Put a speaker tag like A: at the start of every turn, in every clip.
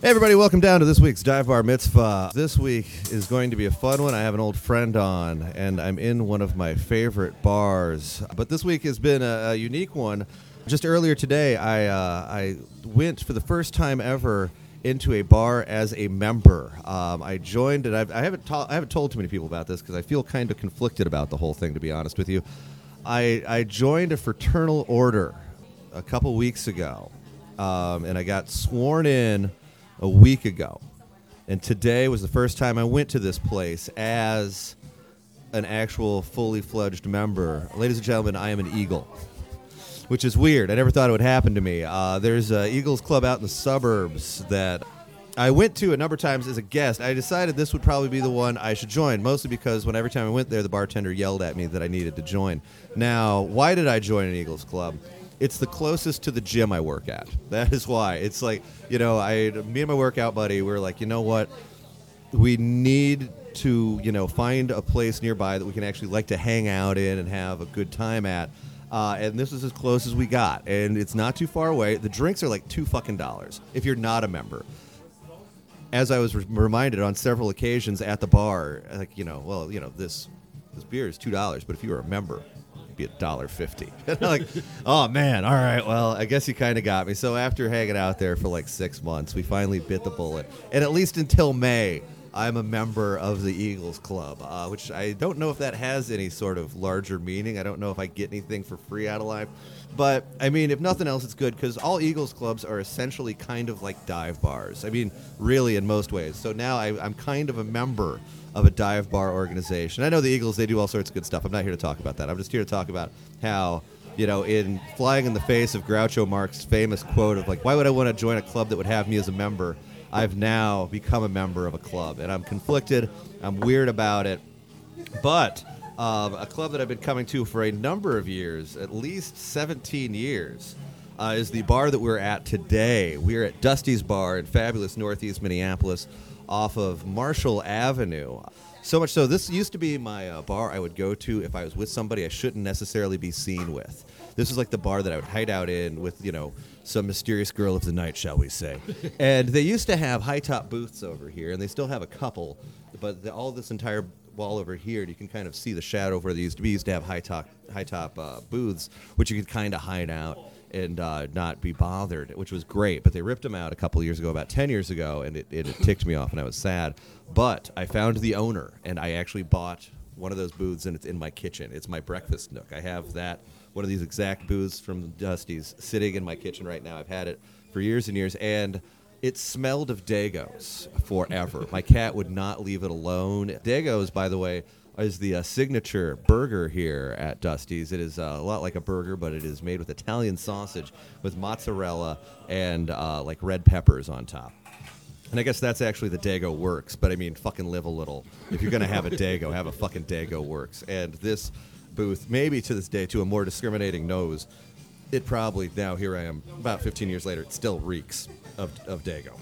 A: Hey everybody, welcome down to this week's Dive Bar Mitzvah. This week is going to be a fun one. I have an old friend on, and I'm in one of my favorite bars. But this week has been a, a unique one. Just earlier today, I uh, I went for the first time ever into a bar as a member. Um, I joined, and I've, I haven't I haven't told too many people about this because I feel kind of conflicted about the whole thing. To be honest with you, I I joined a fraternal order a couple weeks ago, um, and I got sworn in a week ago. And today was the first time I went to this place as an actual fully fledged member. Ladies and gentlemen, I am an Eagle, which is weird. I never thought it would happen to me. Uh, there's an Eagles Club out in the suburbs that I went to a number of times as a guest. I decided this would probably be the one I should join, mostly because when every time I went there, the bartender yelled at me that I needed to join. Now, why did I join an Eagles Club? It's the closest to the gym I work at. That is why. It's like, you know, I me and my workout buddy, we are like, you know what? We need to, you know, find a place nearby that we can actually like to hang out in and have a good time at. Uh, and this is as close as we got, and it's not too far away. The drinks are like two fucking dollars if you're not a member. As I was re- reminded on several occasions at the bar, like you know, well, you know, this this beer is two dollars, but if you were a member, be a dollar fifty. like, oh man, all right, well, I guess you kind of got me. So after hanging out there for like six months, we finally bit the bullet, and at least until May. I'm a member of the Eagles Club, uh, which I don't know if that has any sort of larger meaning. I don't know if I get anything for free out of life. But, I mean, if nothing else, it's good because all Eagles Clubs are essentially kind of like dive bars. I mean, really, in most ways. So now I, I'm kind of a member of a dive bar organization. I know the Eagles, they do all sorts of good stuff. I'm not here to talk about that. I'm just here to talk about how you know, in flying in the face of Groucho Marx's famous quote of like, "Why would I want to join a club that would have me as a member?" I've now become a member of a club, and I'm conflicted. I'm weird about it, but um, a club that I've been coming to for a number of years, at least 17 years, uh, is the bar that we're at today. We're at Dusty's Bar in fabulous Northeast Minneapolis, off of Marshall Avenue. So much so, this used to be my uh, bar I would go to if I was with somebody I shouldn't necessarily be seen with. This was like the bar that I would hide out in with, you know, some mysterious girl of the night, shall we say. and they used to have high top booths over here, and they still have a couple, but the, all this entire wall over here, and you can kind of see the shadow where they used to be. Used to have high top, high top uh, booths, which you could kind of hide out and uh, not be bothered, which was great. But they ripped them out a couple years ago, about 10 years ago, and it, it, it ticked me off, and I was sad. But I found the owner, and I actually bought one of those booths, and it's in my kitchen. It's my breakfast nook. I have that, one of these exact booths from Dusty's, sitting in my kitchen right now. I've had it for years and years, and it smelled of Dagos forever. my cat would not leave it alone. Dagos, by the way, is the uh, signature burger here at Dusty's. It is uh, a lot like a burger, but it is made with Italian sausage with mozzarella and uh, like red peppers on top. And I guess that's actually the Dago works, but I mean, fucking live a little. If you're gonna have a Dago, have a fucking Dago works. And this booth, maybe to this day, to a more discriminating nose, it probably now here I am, about 15 years later, it still reeks of of Dago.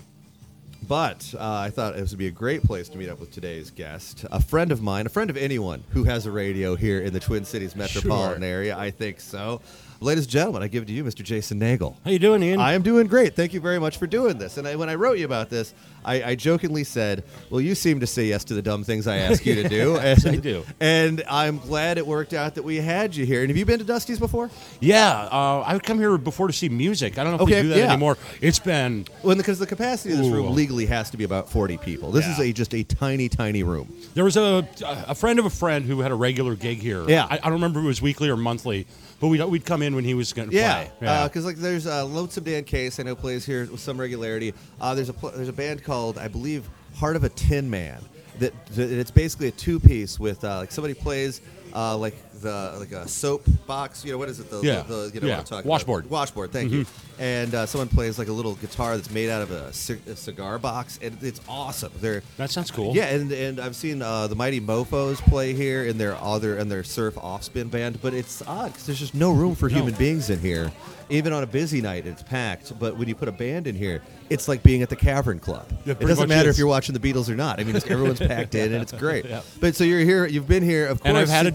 A: But uh, I thought this would be a great place to meet up with today's guest, a friend of mine, a friend of anyone who has a radio here in the Twin Cities metropolitan
B: Sure.
A: area. I think so. Ladies and gentlemen, I give it to you, Mr. Jason Nagel.
B: How you doing, Ian?
A: I am doing great. Thank you very much for doing this. And I, when I wrote you about this, I, I jokingly said, "Well, you seem to say yes to the dumb things I ask you to do." and,
B: I do.
A: And I'm glad it worked out that we had you here. And have you been to Dusty's before?
B: yeah, uh, I would come here before to see music. I don't know if
A: Okay,
B: we do that
A: yeah.
B: anymore. It's been
A: Well, because the capacity of this room
B: Ooh.
A: legally has to be about 40 people. This is a just a tiny, tiny room.
B: there was a a friend of a friend who had a regular gig here.
A: Yeah.
B: I, I don't remember if it was weekly or monthly, but we'd we'd come in when he was going to
A: Yeah,
B: play.
A: because like there's uh, Lonesome Dan Kase I know plays here with some regularity. Uh, there's a pl- there's a band called I believe Heart of a Tin Man that, that it's basically a two piece with uh, like somebody plays uh, like the like a soap box. You know what is it? The,
B: Yeah.
A: the, the- you know
B: Yeah.
A: what I'm talking
B: Washboard.
A: about. Washboard. Thank you. And uh, someone plays like a little guitar that's made out of a, cigar box, and it's awesome. They're
B: that sounds cool.
A: yeah, and, and I've seen uh, the Mighty Mofos play here in their other and their surf offspin band, but it's odd because there's just no room for human beings in here. Even on a busy night, it's packed. But when you put a band in here, it's like being at the Cavern Club.
B: Yeah,
A: it doesn't matter
B: is.
A: if you're watching the Beatles or not. I mean, everyone's packed in, and it's great.
B: Yeah.
A: But so you're here. You've been here, of course.
B: And I've had a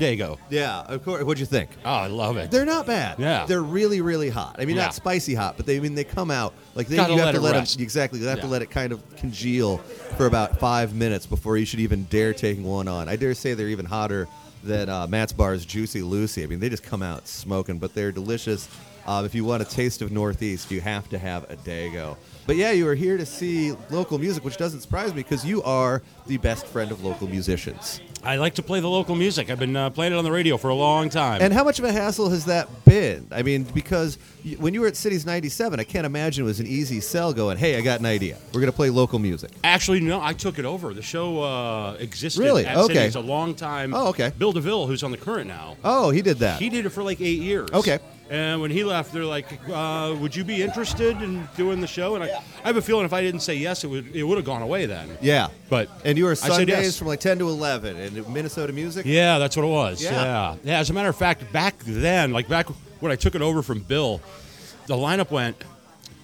A: Yeah, of course. What'd you think?
B: Oh, I love it.
A: They're not bad.
B: Yeah.
A: they're really, really hot. I mean,
B: Yeah.
A: not spicy hot, but they I mean they come out like they
B: Gotta
A: you have
B: let
A: to
B: it
A: let
B: rest.
A: them exactly. You have to
B: Yeah.
A: let it kind of congeal for about five minutes before you should even dare taking one on. I dare say they're even hotter than uh, Matt's Bar's Juicy Lucy. I mean, they just come out smoking, but they're delicious. Uh, if you want a taste of Northeast, you have to have a Dago. But yeah, you are here to see local music, which doesn't surprise me because you are the best friend of local musicians.
B: I like to play the local music. I've been uh, playing it on the radio for a long time.
A: And how much of a hassle has that been? I mean, because y- when you were at Cities 97, I can't imagine it was an easy sell going, hey, I got an idea. We're going to play local music.
B: Actually, no, I took it over. The show uh, existed
A: Really?
B: at
A: Okay.
B: Cities a long time.
A: Oh, okay.
B: Bill DeVille, who's on the current now,
A: Oh, he did that.
B: he did it for like eight years.
A: Okay.
B: And when he left, they're like, uh, "Would you be interested in doing the show?" And I, I have a feeling if I didn't say yes, it would it would have gone away then.
A: yeah.
B: But
A: And you were Sundays
B: yes.
A: from like 10 to 11 in Minnesota music?
B: Yeah, that's what it was.
A: Yeah.
B: Yeah. yeah. As a matter of fact, back then, like back when I took it over from Bill, the lineup went.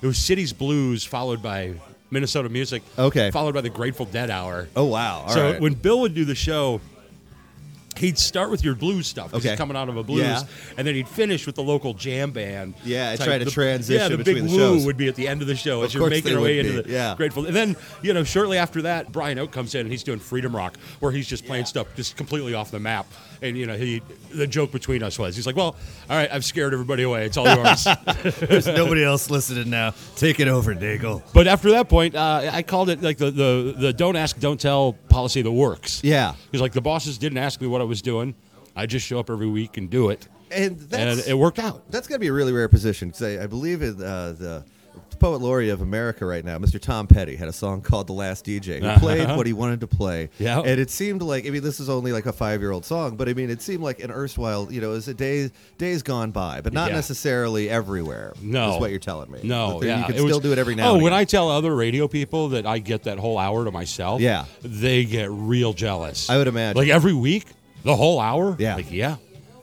B: It was Cities Blues, followed by Minnesota Music.
A: Okay.
B: Followed by the Grateful Dead Hour.
A: Oh, wow. All
B: so
A: right.
B: when Bill would do the show, he'd start with your blues stuff 'cause
A: Okay.
B: he's coming out of a blues,
A: Yeah.
B: and then he'd finish with the local jam band.
A: Yeah, I try to
B: The-
A: transition
B: Yeah, the big
A: the
B: woo would be at the end of the show as you're making your way into
A: be,
B: the
A: yeah.
B: Grateful. And then you know, shortly after that, Brian Oake comes in and he's doing Freedom Rock, where he's just playing stuff just completely off the map. And you know, he the joke between us was he's like, "Well, all right, I've scared everybody away. It's all yours."
A: There's nobody else listening now. Take it over, Daigle.
B: but after that point, uh, I called it like the, the the don't ask, don't tell policy that works.
A: Yeah.
B: Because like the bosses didn't ask me what I was doing. I just show up every week and do it,
A: And that's,
B: and it worked out.
A: that's got to be a really rare position. 'cause I, I believe in uh, the poet laureate of America right now, Mr. Tom Petty, had a song called "The Last DJ." Who uh-huh. played what he wanted to play.
B: Yeah.
A: and it seemed like I mean, this is only like a five-year-old song, but I mean, it seemed like an erstwhile, you know, it was a day days gone by, but not
B: Yeah.
A: necessarily everywhere.
B: No.
A: is what you're telling me.
B: No,
A: there-
B: yeah,
A: you can
B: it
A: still
B: was-
A: do it every now.
B: Oh, when. I tell other radio people that I get that whole hour to myself,
A: Yeah.
B: they get real jealous.
A: I would imagine.
B: Like every week, the whole hour.
A: Yeah.
B: like yeah,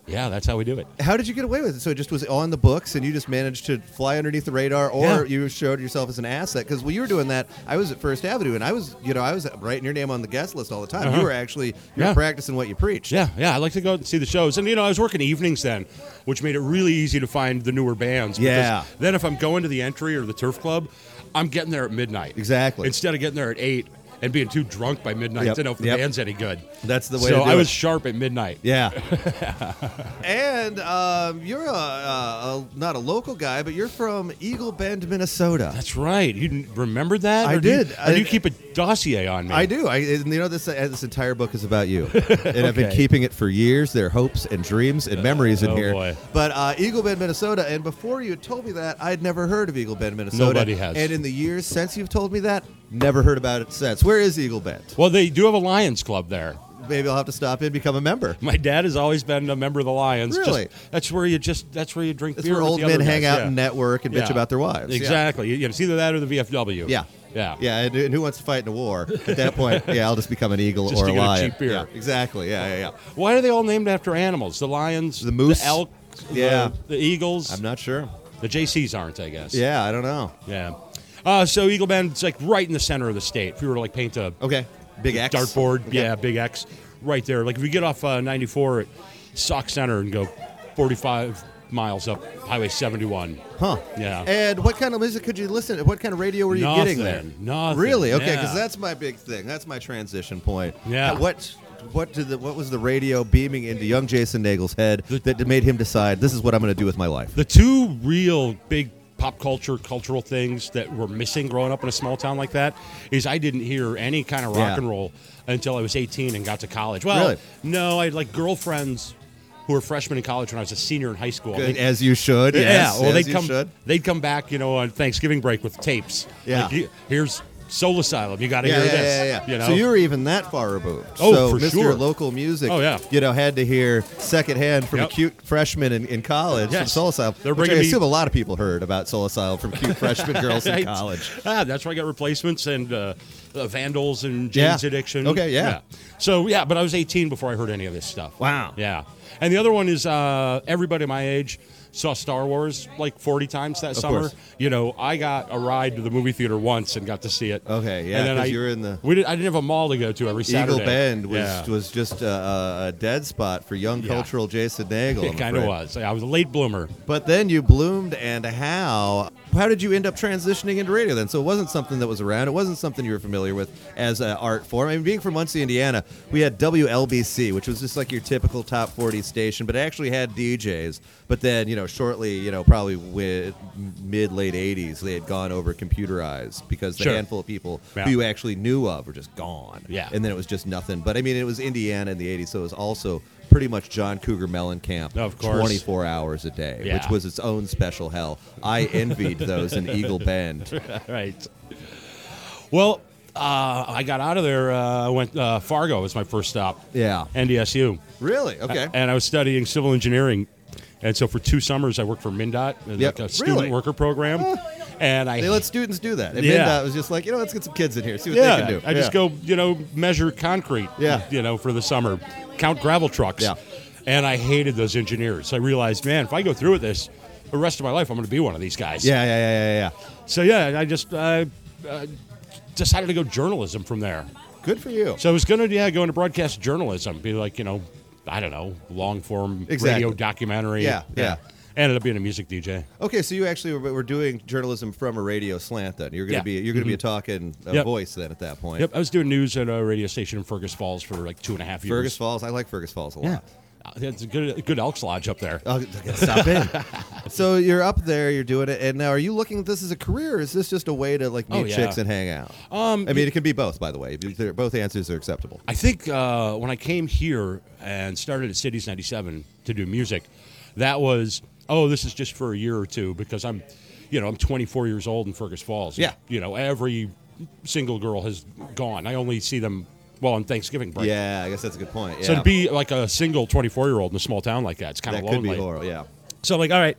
B: yeah, that's how we do it.
A: How did you get away with it? So it just was on the books, and you just managed to fly underneath the radar, or
B: Yeah.
A: you showed yourself as an asset. Because when you were doing that, I was at First Avenue, and I was, you know, I was writing your name on the guest list all the time.
B: Uh-huh.
A: You were actually you were
B: Yeah.
A: practicing what you preached.
B: Yeah, yeah, I like to go and see the shows, and you know, I was working evenings then, which made it really easy to find the newer bands.
A: Yeah.
B: Then if I'm going to the entry or the turf club, I'm getting there at midnight.
A: Exactly.
B: Instead of getting there at eight and being too drunk by midnight
A: Yep,
B: to know if the
A: yep.
B: band's any good.
A: That's the way
B: So
A: to do
B: I
A: it.
B: was sharp at midnight.
A: Yeah. and um, you're a, a, a not a local guy, but you're from Eagle Bend, Minnesota.
B: That's right. You remember that?
A: I
B: Or do you-
A: did.
B: or do you keep a dossier on me?
A: I do. I and you know this uh, this entire book is about you, and I've been keeping it for years. There are hopes and dreams and memories in
B: oh,
A: here.
B: boy.
A: But uh, Eagle Bend, Minnesota, and before you told me that, I'd never heard of Eagle Bend, Minnesota.
B: Nobody has.
A: And in the years since you've told me that, never heard about it since. Where is Eagle Bend?
B: Well, they do have a Lions Club there.
A: Maybe I'll have to stop in, become a member.
B: My dad has always been a member of the Lions. Just-
A: Really?
B: that's where you just that's where you drink
A: That's
B: beer.
A: where
B: with
A: old
B: the
A: men
B: other
A: hang
B: guys,
A: out
B: yeah.
A: and network and bitch about their wives.
B: Exactly. You, it's either that or the VFW.
A: Yeah.
B: Yeah.
A: Yeah, and, and who wants to fight in a war? At that point, yeah, I'll just become an eagle
B: Just
A: or
B: to
A: a
B: get a
A: lion.
B: cheap beer.
A: Yeah, exactly. Yeah, yeah, yeah.
B: Why are they all named after animals? The lions,
A: The moose?
B: the elk,
A: Yeah.
B: the, the eagles.
A: I'm not sure.
B: the JCs aren't, I guess.
A: Yeah, I don't know.
B: Yeah. Uh, so Eagle Bend's like right in the center of the state. If you were to like paint a
A: Okay, big X
B: dartboard,
A: Okay.
B: yeah, big X, right there. Like if you get off uh, 94 at Sauk Centre and go 45 miles up Highway 71.
A: Huh.
B: Yeah.
A: And what kind of music could you listen to? What kind of radio were you getting there?
B: Nothing. Nothing.
A: Really? Okay,
B: Yeah.
A: because that's my big thing. That's my transition point.
B: Yeah.
A: Uh, What what did the what was the radio beaming into young Jason Nagel's head that made him decide this is what I'm going to do with my life?
B: The two real big pop culture, cultural things that were missing growing up in a small town like that is I didn't hear any kind of rock
A: Yeah.
B: and roll until I was 18 and got to college. Well,
A: Really?
B: no, I had like girlfriends who were freshmen in college when I was a senior in high school.
A: Good, as you should.
B: yeah,
A: yes,
B: well,
A: as
B: they'd
A: you
B: come.
A: should.
B: They'd come back, you know, on Thanksgiving break with tapes.
A: Yeah.
B: Like, here's Soul Asylum. You got to
A: Yeah,
B: hear
A: yeah,
B: this.
A: yeah, yeah.
B: You know,
A: So you were even that far removed.
B: Oh,
A: so
B: for
A: Mr.
B: sure.
A: Local Music.
B: Oh, yeah.
A: You know, had to hear secondhand from
B: Yep.
A: a cute freshman in, in college from
B: Yes.
A: Soul Asylum.
B: They're
A: which I
B: bringing me-
A: assume a lot of people heard about Soul Asylum from cute freshman girls in college.
B: Ah, that's where I got replacements and uh, uh, Vandals and Jane's
A: Yeah.
B: Addiction.
A: Okay, yeah.
B: So yeah, but I was 18 before I heard any of this stuff.
A: Wow.
B: Yeah. And the other one is uh, everybody my age saw Star Wars like 40 times that summer.
A: course.
B: You know, I got a ride to the movie theater once and got to see it.
A: Okay, yeah,
B: And then
A: 'cause
B: I,
A: you were in the-
B: We did, I didn't have a mall to go to every Saturday.
A: Eagle Bend was
B: Yeah.
A: was just a, a dead spot for young
B: Yeah.
A: cultural Jason Nagel.
B: It
A: I'm
B: kind of was. I was a late bloomer.
A: But then you bloomed, and how? How did you end up transitioning into radio then? So it wasn't something that was around. It wasn't something you were familiar with as an art form. I mean, being from Muncie, Indiana, we had WLBC, which was just like your typical top 40 station, but it actually had DJs. But then, you know, shortly, you know, probably with mid late 80s, they had gone over computerized because the
B: Sure.
A: handful of people
B: Yeah.
A: who you actually knew of were just gone.
B: Yeah.
A: And then it was just nothing. But I mean, it was Indiana in the 80s, so it was also pretty much John Cougar Mellencamp
B: Of course.
A: 24 hours a day, which was its own special hell. I envied those in Eagle Bend.
B: right. Well, uh, I got out of there. Uh, I went uh, Fargo was my first stop.
A: Yeah.
B: NDSU.
A: Really? Okay.
B: And I was studying civil engineering. And so for two summers, I worked for MnDOT, uh,
A: Yep.
B: like a student
A: Really?
B: worker program. And I
A: They let students do that. And
B: Yeah.
A: MnDOT was just like, you know, let's get some kids in here, see what
B: yeah,
A: they can do.
B: I just go, you know, measure concrete.
A: Yeah.
B: You know, for the summer, count gravel trucks.
A: Yeah.
B: And I hated those engineers. I realized, man, if I go through with this, the rest of my life, I'm going to be one of these guys.
A: Yeah, yeah, yeah, yeah, yeah.
B: So yeah, I just uh, uh, decided to go journalism from there.
A: Good for you.
B: So I was gonna yeah go into broadcast journalism, be like you know, I don't know, long form
A: Exactly.
B: radio documentary.
A: Yeah, yeah.
B: Ended up being a music DJ.
A: Okay, so you actually were, were doing journalism from a radio slant then. You're going to
B: Yeah.
A: be you're going to be a talking uh,
B: Yep.
A: voice then at that point.
B: Yep, I was doing news at a radio station in Fergus Falls for like two and a half years.
A: Fergus Falls. I like Fergus Falls a lot.
B: Yeah, Uh, it's a good good Elks Lodge up there.
A: Oh, stop in. so you're up there, you're doing it, and now are you looking at this as a career? Or is this just a way to like meet
B: Oh, yeah.
A: chicks and hang out?
B: Um,
A: I mean, it can be both, by the way. Both answers are acceptable.
B: I think uh, when I came here and started at Cities 97 to do music, that was, oh, this is just for a year or two because I'm, you know, I'm 24 years old in Fergus Falls.
A: Yeah.
B: You know, every single girl has gone. I only see them, well, on Thanksgiving break.
A: Yeah, I guess that's a good point. Yeah.
B: So to be like a single 24 year old in a small town like that, it's kind of
A: could
B: lonely.
A: be horrible. Yeah.
B: So like, all right,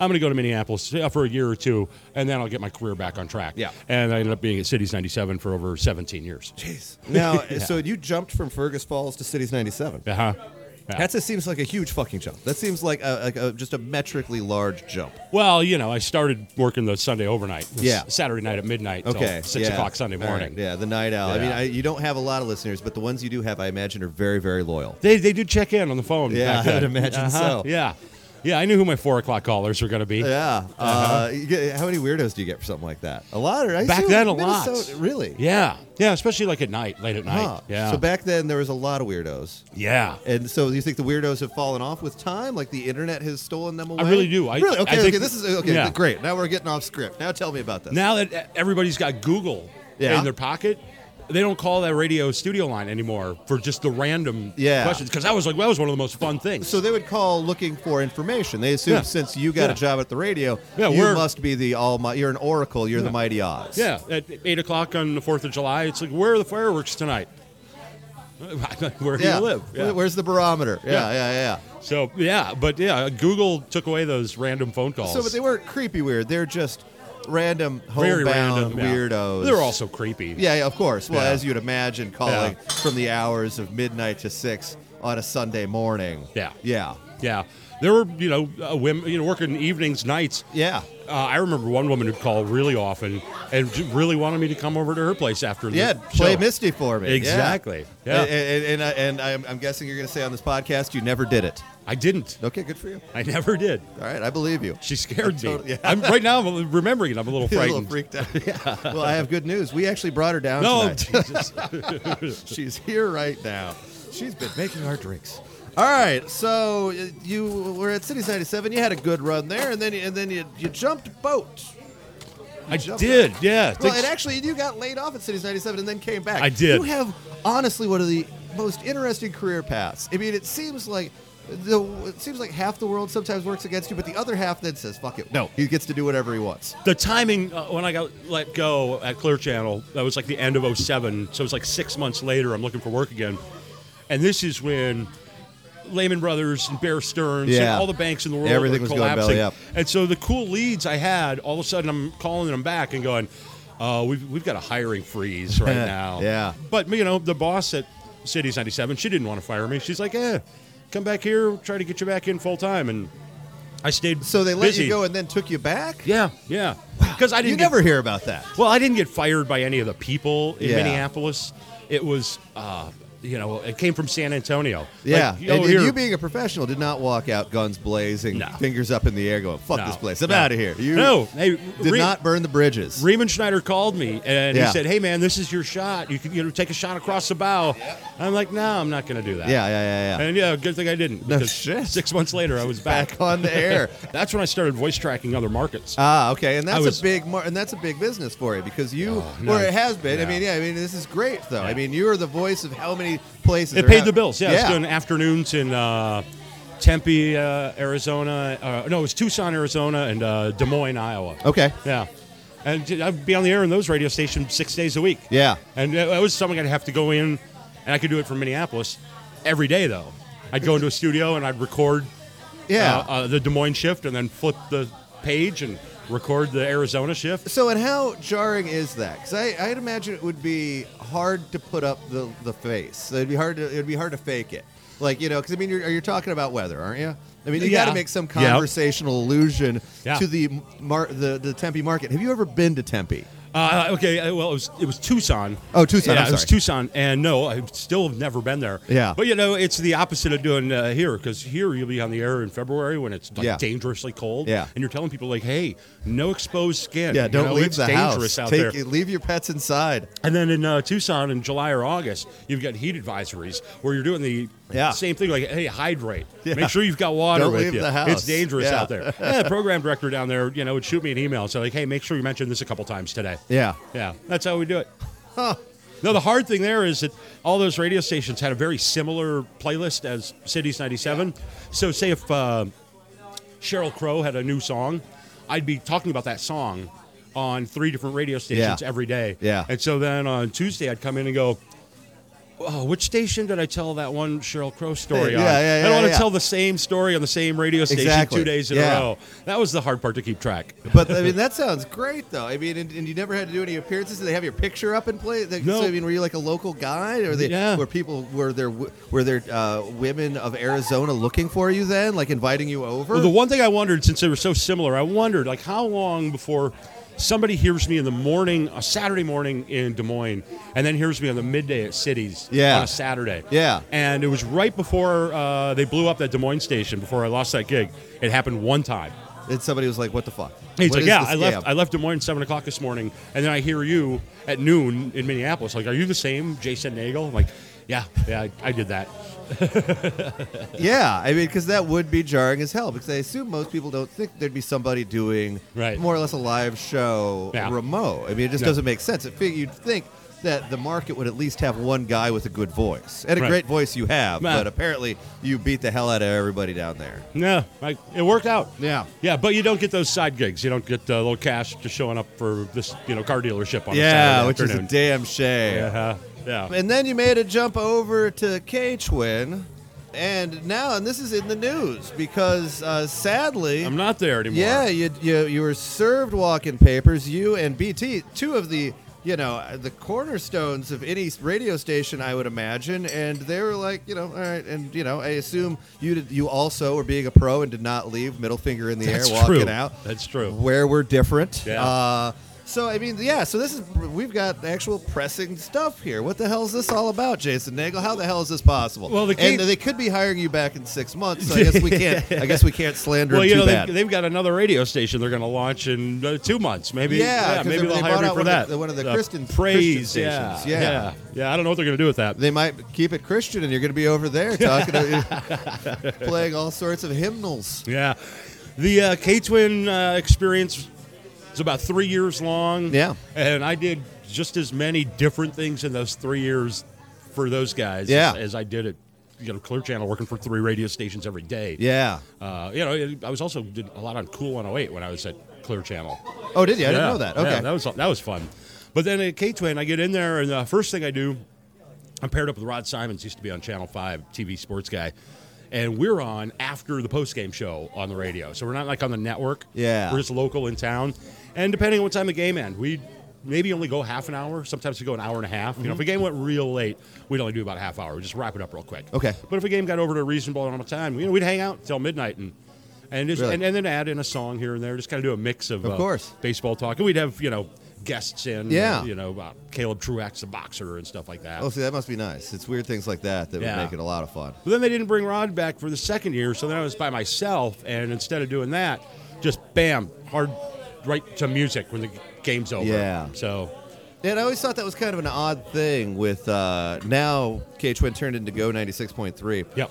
B: I'm going to go to Minneapolis for a year or two, and then I'll get my career back on track.
A: Yeah.
B: And I ended up being at Cities 97 for over 17 years.
A: Jeez. Now, so you jumped from Fergus Falls to Cities 97.
B: Uh huh.
A: That just seems like a huge fucking jump. That seems like a, like a, just a metrically large jump.
B: Well, you know, I started working the Sunday overnight.
A: Yeah.
B: Saturday night at midnight. till
A: Okay.
B: Six
A: yeah.
B: o'clock Sunday
A: All right.
B: morning.
A: Yeah, the night owl. I mean,
B: Yeah.
A: I, you don't have a lot of listeners, but the ones you do have, I imagine, are very, very loyal.
B: They, they do check in on the phone.
A: Yeah,
B: back.
A: I'd imagine
B: Uh-huh.
A: so.
B: Yeah. Yeah, I knew who my four o'clock callers were going to be.
A: Yeah. uh you get, how many weirdos do you get for something like that? A lot, I
B: Back then, a lot.
A: Really?
B: Yeah. Yeah, especially like at night, late at night.
A: Huh.
B: Yeah.
A: So back then, there was a lot of weirdos.
B: yeah.
A: And so, do you think the weirdos have fallen off with time? Like the internet has stolen them away?
B: I really do. I-
A: really?
B: I
A: Okay.
B: think-
A: okay. This is okay.
B: yeah.
A: Great. Now we're getting off script. Now tell me about this.
B: Now that everybody's got Google
A: Yeah.
B: in their pocket, they don't call that radio studio line anymore for just the random
A: Yeah.
B: questions. Because that was like that was one of the most fun things.
A: So they would call looking for information. They assume
B: Yeah.
A: since you got
B: Yeah.
A: a job at the radio,
B: Yeah,
A: you must be the all. You're an oracle. You're the mighty Oz.
B: yeah, at eight o'clock on the Fourth of July, it's like where are the fireworks tonight? where do you live?
A: Where- Where's the barometer? Yeah,
B: Yeah.
A: yeah, yeah.
B: So yeah, but yeah, Google took away those random phone calls.
A: So, but they weren't creepy weird. They're just random
B: very
A: homebound
B: random yeah.
A: weirdos.
B: They're also creepy.
A: Yeah, yeah, of course. Well,
B: Yeah.
A: as you'd imagine, calling from the hours of midnight to six on a Sunday morning.
B: Yeah.
A: Yeah.
B: Yeah. There were you know uh, women you know working evenings, nights.
A: Yeah.
B: Uh, I remember one woman who'd call really often and j- really wanted me to come over to her place after the
A: Yeah, play
B: show.
A: Misty for me. Yeah.
B: Exactly. Yeah.
A: And, and, and, I- and I'm, I'm guessing you're going to say on this podcast you never did it.
B: I didn't.
A: Okay, good for you.
B: I never did.
A: All right, I believe you.
B: She scared me.
A: Totally- yeah.
B: I'm right now. I'm remembering it. I'm a little
A: You're a little
B: frightened.
A: freaked out. yeah. Well, I have good news. We actually brought her down
B: no.
A: She's here right now. She's been making our drinks. All right, so uh, you were at Cities 97. You had a good run there, and then and then you, you jumped boat.
B: I
A: jumped
B: did. Yeah.
A: Well, and actually, you got laid off at Cities 97 and then came back.
B: I did.
A: You have honestly one of the most interesting career paths. I mean, it seems like the it seems like half the world sometimes works against you, but the other half then says, "Fuck it, no." He gets to do whatever he wants.
B: the timing uh, when I got let go at Clear Channel, that was like the end of 07. So it was like six months later, I'm looking for work again. And this is when Lehman Brothers and Bear Stearns
A: Yeah.
B: and all the banks in the world
A: Everything
B: were collapsing.
A: belly.
B: And so the cool leads I had, all of a sudden I'm calling them back and going, uh, we've, we've got a hiring freeze right now.
A: Yeah.
B: But, you know, the boss at Cities 97, she didn't want to fire me. She's like, eh, come back here, try to get you back in full time. And I stayed.
A: So they let
B: busy.
A: you go and then took you back?
B: Yeah, yeah. Because I didn't
A: You
B: get-
A: never hear about that.
B: Well, I didn't get fired by any of the people in
A: Yeah.
B: Minneapolis. It was, uh, you know, it came from San Antonio.
A: Yeah,
B: Like,
A: and, and you being a professional did not walk out guns blazing,
B: No.
A: fingers up in the air, going "fuck
B: No.
A: this place, I'm
B: No.
A: out of here." You
B: no, hey,
A: did
B: Re-
A: not burn the bridges.
B: Riemann Schneider called me and
A: Yeah.
B: he said, "Hey, man, this is your shot. You can you know take a shot across the bow." I'm like, "No, I'm not going to do that."
A: yeah, yeah, yeah, yeah.
B: And yeah, good thing I didn't.
A: No
B: because
A: shit.
B: Six months later, I was back.
A: Back on the air.
B: That's when I started voice tracking other markets.
A: Ah, okay, and that's
B: was-
A: a big mar- and that's a big business for you because you,
B: Oh,
A: or it has been. I mean, yeah, I mean, this is great though. I mean, you are the voice of how many places
B: it paid the bills. Yeah,
A: yeah.
B: doing afternoons in uh, Tempe, uh, Arizona. Uh, no, it was Tucson, Arizona, and uh, Des Moines, Iowa.
A: Okay,
B: Yeah. And I'd be on the air in those radio stations six days a week.
A: yeah,
B: And it was something I'd have to go in, and I could do it from Minneapolis every day, though. I'd go into a studio and I'd record
A: yeah.
B: uh, the Des Moines shift and then flip the page and record the Arizona shift.
A: So, and how jarring is that? Because I, I'd imagine it would be hard to put up the, the face. It'd be hard to it'd be hard to fake it. Like you know, because I mean, you're, you're talking about weather, aren't you? I mean, you got to make some
B: Yep.
A: conversational allusion
B: Yeah.
A: to the mar- the the Tempe market. Have you ever been to Tempe?
B: Uh, okay, uh, well, it was it was Tucson.
A: Oh, Tucson,
B: Yeah, it was. Tucson, and no, I still have never been there.
A: Yeah.
B: but you know, it's the opposite of doing uh, here because here you'll be on the air in February when it's like
A: Yeah.
B: dangerously cold.
A: Yeah.
B: and you're telling people like, hey, no exposed skin.
A: Yeah, don't
B: know,
A: leave the
B: dangerous
A: house.
B: out
A: Take
B: there.
A: leave your pets inside.
B: And then in uh, Tucson in July or August, you've got heat advisories where you're doing the
A: Yeah.
B: same thing, like, hey, hydrate.
A: Yeah.
B: Make sure you've got water
A: Don't
B: with
A: leave
B: you.
A: the house.
B: It's dangerous
A: Yeah.
B: out there. Yeah, the program director down there, you know, would shoot me an email and say, like, hey, make sure you mention this a couple times today.
A: Yeah.
B: Yeah, that's how we do it.
A: Huh.
B: No, the hard thing there is that all those radio stations had a very similar playlist as Cities 97. So, say if uh, Sheryl Crow had a new song, I'd be talking about that song on three different radio stations
A: Yeah.
B: every day.
A: Yeah.
B: And so then on Tuesday, I'd come in and go, Oh, which station did I tell that one Sheryl Crow story
A: Yeah,
B: on?
A: yeah,
B: I
A: yeah,
B: don't want to tell the same story on the same radio station
A: Exactly.
B: two days in a row. That was the hard part to keep track.
A: But I mean, that sounds great, though. I mean, and, and you never had to do any appearances. Did they have your picture up in play?
B: No.
A: So, I mean, were you like a local guide, or they,
B: Yeah.
A: were people were there were there uh, women of Arizona looking for you then, like inviting you over?
B: Well, the one thing I wondered, since they were so similar, I wondered like how long before somebody hears me in the morning, a Saturday morning in Des Moines, and then hears me on the midday at Cities
A: Yeah.
B: on a Saturday.
A: Yeah.
B: And it was right before uh, they blew up that Des Moines station. Before I lost that gig, it happened one time.
A: and somebody was like, "What the fuck?"
B: He's
A: What
B: like, yeah, I left. I left Des Moines seven o'clock this morning, and then I hear you at noon in Minneapolis. Like, are you the same Jason Nagel? I'm like, yeah, yeah, I, I did that.
A: yeah, I mean, because that would be jarring as hell. Because I assume most people don't think there'd be somebody doing
B: Right.
A: more or less a live show
B: Yeah.
A: remote. I mean, it just
B: No.
A: doesn't make sense. It you'd think that the market would at least have one guy with a good voice and a
B: Right.
A: great voice. You have,
B: Nah.
A: but apparently you beat the hell out of everybody down there.
B: No, I, it worked out.
A: Yeah.
B: Yeah, but you don't get those side gigs. You don't get a little cash just showing up for this, you know, car dealership on a
A: Yeah,
B: Saturday
A: which is a damn shame.
B: yeah, yeah.
A: And then you made a jump over to K Twin, and now, and this is in the news because uh, sadly,
B: I'm not there anymore.
A: Yeah, you, you you were served walk-in papers. You and BT, two of the you know the cornerstones of any radio station, I would imagine. And they were like, you know, all right, and you know, I assume you did, you also were being a pro and did not leave middle finger in the
B: That's
A: air walking
B: true.
A: out.
B: That's true.
A: Where we're different.
B: Yeah.
A: Uh, so I mean, yeah. So this is we've got actual pressing stuff here. What the hell is this all about, Jason Nagel? How the hell is this possible?
B: Well, the key-
A: and they could be hiring you back in six months. So I guess we can't. I guess we can't slander
B: Well, you
A: too
B: know,
A: bad.
B: they've, they've got another radio station they're going to launch in uh, two months, maybe.
A: Yeah, 'cause
B: maybe
A: they-
B: they'll
A: they
B: hire me for
A: one of
B: that.
A: the- one of the Christian-
B: praise.
A: Christian
B: yeah,
A: stations. Yeah.
B: yeah, yeah. I don't know what they're going to do with that.
A: They might keep it Christian, and you're going to be over there talking, to, playing all sorts of hymnals.
B: Yeah, the uh, K Twin uh, experience was about three years long.
A: Yeah.
B: and I did just as many different things in those three years for those guys.
A: Yeah.
B: as, as I did at you know Clear Channel, working for three radio stations every day.
A: Yeah.
B: Uh, you know, I was also did a lot on Cool 108 when I was at Clear Channel.
A: Oh, did you? I didn't know that.
B: yeah,
A: Okay.
B: that was that was fun. But then at K Twin, I get in there, and the first thing I do, I'm paired up with Rod Simons, used to be on Channel Five, TV sports guy, and we're on after the post game show on the radio. So we're not like on the network.
A: Yeah.
B: we're just local in town, and depending on what time the game end, we maybe only go half an hour. Sometimes we go an hour and a half. You know, if a game went real late, we'd only do about a half hour. We just wrap it up real quick.
A: Okay.
B: But if a game got over to a reasonable amount of time, you know, we'd hang out till midnight and. and just,
A: Really?
B: and, and then add in a song here and there. Just kind of do a mix of,
A: Of
B: uh,
A: course.
B: baseball talk. And we'd have you know guests in.
A: Yeah.
B: uh, you know uh, Caleb Truax, the boxer, and stuff like that.
A: Oh, see, that must be nice. It's weird things like that that
B: Yeah.
A: would make it a lot of fun.
B: But then they didn't bring Rod back for the second year, so then I was by myself. And instead of doing that, just bam, hard right to music when the game's over.
A: Yeah.
B: So
A: And I always thought that was kind of an odd thing with uh, now K Twin turned into Go 96.3.
B: yep.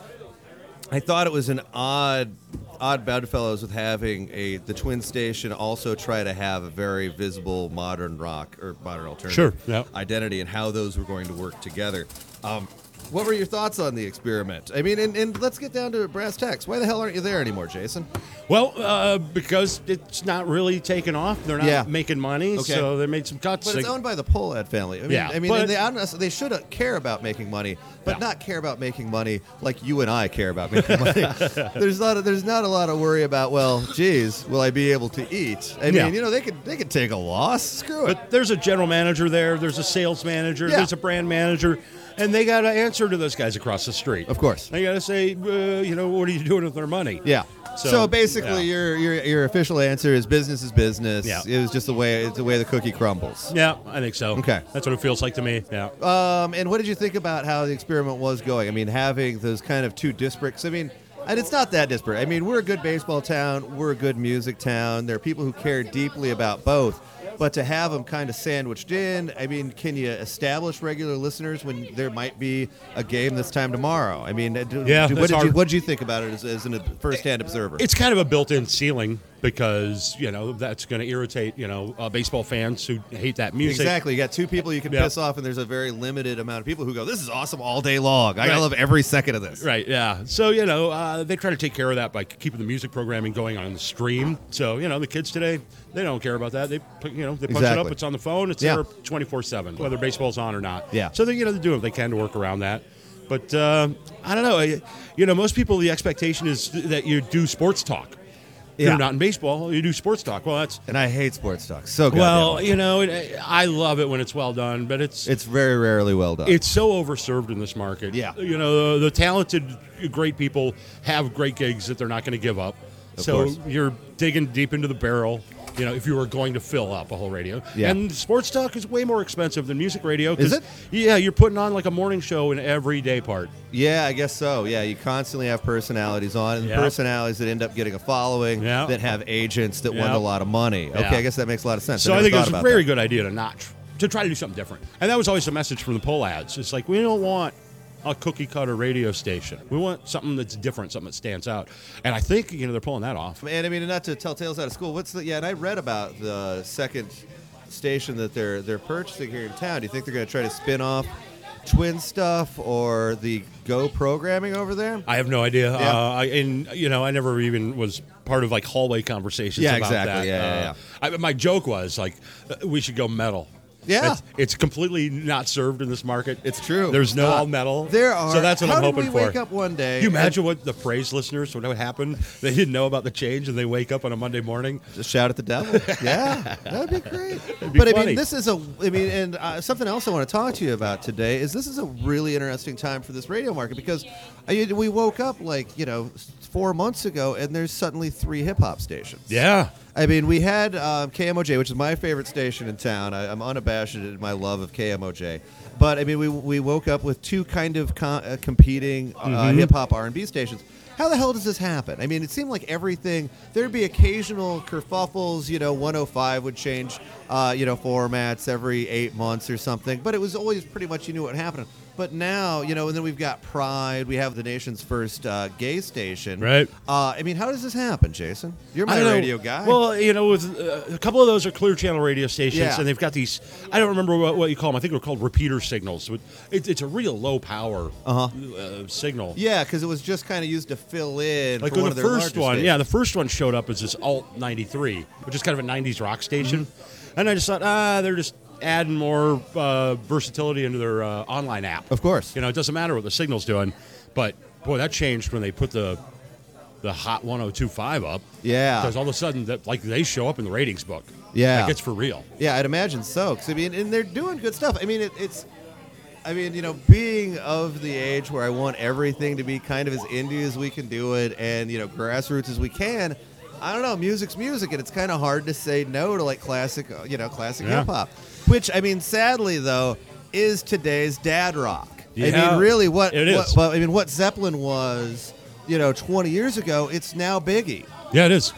A: I thought it was an odd, odd bedfellows with having a the Twin station also try to have a very visible modern rock or modern alternative
B: Sure, yeah.
A: identity and how those were going to work together. Um, what were your thoughts on the experiment? I mean, and, and let's get down to brass tacks. Why the hell aren't you there anymore, Jason?
B: Well, uh, because it's not really taking off. They're not
A: Yeah.
B: making money,
A: Okay.
B: so they made some cuts.
A: But it's
B: They-
A: owned by the Pohlad family. I mean,
B: Yeah,
A: I mean,
B: but-
A: and they, honestly, they should care about making money, but
B: Yeah.
A: not care about making money like you and I care about making money. there's not, a, there's not a lot of worry about. Well, geez, will I be able to eat? I mean,
B: Yeah.
A: you know, they could, they could take a loss. Screw it.
B: But there's a general manager there. There's a sales manager.
A: Yeah.
B: There's a brand manager, and they got to answer to those guys across the street.
A: Of course.
B: They got to say, uh, you know, what are you doing with their money?
A: Yeah. So,
B: So,
A: basically,
B: yeah.
A: your, your your official answer is business is business.
B: Yeah.
A: It was just the way it's the way the cookie crumbles.
B: Yeah, I think so.
A: Okay.
B: That's what it feels like to me. Yeah.
A: Um, and what did you think about how the experiment was going? I mean, having those kind of two disparate. I mean, and it's not that disparate. I mean, we're a good baseball town. We're a good music town. There are people who care deeply about both. But to have them kind of sandwiched in, I mean, can you establish regular listeners when there might be a game this time tomorrow? I mean, uh, do,
B: Yeah,
A: do- what did you what did you think about it as, as a first-hand observer?
B: It's kind of a built-in ceiling because you know that's going to irritate you know uh, baseball fans who hate that music.
A: Exactly. You got two people you can
B: Yeah.
A: piss off, and there's a very limited amount of people who go, "This is awesome all day long. I
B: Right.
A: love every second of this."
B: Right, yeah. So, you know, uh, they try to take care of that by keeping the music programming going on the stream. So, you know, the kids today, they don't care about that. They, put, you know, they punch it up, it's on the phone, it's
A: Yeah.
B: there 24 7, whether baseball's on or not.
A: Yeah.
B: So, they, you know, they do what they can to work around that. But, uh, I don't know. You know, most people, the expectation is that you do sports talk.
A: Yeah.
B: You're not in baseball, you do sports talk. Well, that's.
A: And I hate sports talk so goddamn
B: Well,
A: much.
B: you know, it, I love it when it's well done, but it's
A: It's very rarely well done.
B: it's so overserved in this market.
A: Yeah.
B: You know, the, the talented, great people have great gigs that they're not going to give up. So
A: course.
B: you're digging deep into the barrel. You know, if you were going to fill up a whole radio,
A: Yeah.
B: and sports talk is way more expensive than music radio. 'cause,
A: Is it?
B: Yeah, you're putting on like a morning show in every day part.
A: yeah, I guess so. Yeah, you constantly have personalities on, and
B: Yeah.
A: personalities that end up getting a following
B: Yeah.
A: that have agents that want
B: Yeah.
A: a lot of money. Okay, I guess that makes a lot of sense.
B: So I,
A: never
B: think
A: thought
B: it's a
A: about
B: very
A: that.
B: good idea to not tr- to try to do something different. And that was always the message from the Pohlads. It's like we don't want a cookie cutter radio station. We want something that's different, something that stands out. And I think you know they're pulling that off.
A: And I mean, not to tell tales out of school. What's the? Yeah, and I read about the second station that they're they're purchasing here in town. Do you think they're going to try to spin off Twin stuff or the Go programming over there?
B: I have no idea.
A: Yeah.
B: Uh, I, and you know, I never even was part of like hallway conversations.
A: Yeah,
B: about
A: exactly.
B: That.
A: Yeah, yeah,
B: Uh, I, my joke was like, uh, we should go metal.
A: Yeah.
B: it's, it's completely not served in this market.
A: It's true.
B: There's no all metal.
A: There are.
B: So that's what
A: How
B: I'm hoping
A: we
B: for.
A: wake up one day?
B: Can you imagine what the praise listeners what would happen? They didn't know about the change, and they wake up on a Monday morning.
A: Just shout at the devil. yeah, that would be great.
B: be
A: but I mean, this is a. I mean, and uh, something else I want to talk to you about today is this is a really interesting time for this radio market because I, we woke up like you know four months ago and there's suddenly three hip hop stations.
B: Yeah.
A: I mean, we had um, KMOJ, which is my favorite station in town. I, I'm unabashed in my love of KMOJ. But I mean, we, we woke up with two kind of co- uh, competing uh,
B: Mm-hmm.
A: hip hop R&B stations. How the hell does this happen? I mean, it seemed like everything. There'd be occasional kerfuffles. You know, 105 would change, uh, you know, formats every eight months or something. But it was always pretty much you knew what happened. But now, you know, and then we've got Pride. We have the nation's first uh, gay station.
B: Right.
A: Uh, I mean, how does this happen, Jason? You're my radio guy.
B: Well, you know, with uh, a couple of those are clear channel radio stations,
A: Yeah.
B: and they've got these. I don't remember what, what you call them. I think they're called repeater signals. But It, it's a real low power
A: Uh-huh.
B: uh, signal.
A: Yeah, because it was just kind of used to fill in
B: Like
A: for
B: when
A: one
B: the
A: of their
B: first
A: larger
B: one,
A: stations.
B: yeah, the first one showed up as this Alt 93, which is kind of a 90s rock station. And I just thought, ah, they're just adding more uh, versatility into their uh, online app.
A: Of course.
B: You know, it doesn't matter what the signal's doing. But, boy, that changed when they put the the Hot 1025 up.
A: Yeah.
B: Because all of a sudden, that like they show up in the ratings book.
A: Yeah.
B: Like it's for real.
A: Yeah, I'd imagine so. 'Cause, I mean, and they're doing good stuff. I mean, it, it's. I mean, you know, being of the age where I want everything to be kind of as indie as we can do it and, you know, grassroots as we can, I don't know, music's music and it's kind of hard to say no to like classic, uh, you know, classic
B: Yeah.
A: hip hop. Which, I mean, sadly though, is today's dad rock. I mean, really what
B: it is.
A: what I mean, what Zeppelin was, you know, 20 years ago, it's now Biggie.
B: Yeah, it is.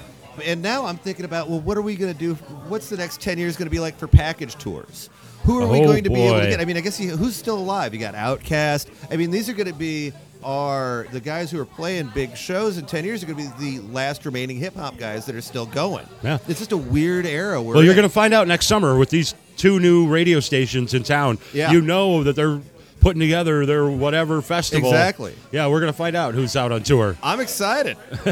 A: And now I'm thinking about, well, what are we going to do? What's the next 10 years going to be like for package tours? Who are we
B: Oh,
A: going to be able to get? I mean, I guess you, who's still alive? You got OutKast. I mean, these are going to be are the guys who are playing big shows in 10 years are going to be the last remaining hip hop guys that are still going.
B: Yeah.
A: It's just a weird era where
B: Well, you're going to find out next summer with these two new radio stations in town.
A: Yeah.
B: You know that they're putting together their whatever festival.
A: Exactly.
B: Yeah, we're going to find out who's out on tour.
A: I'm excited.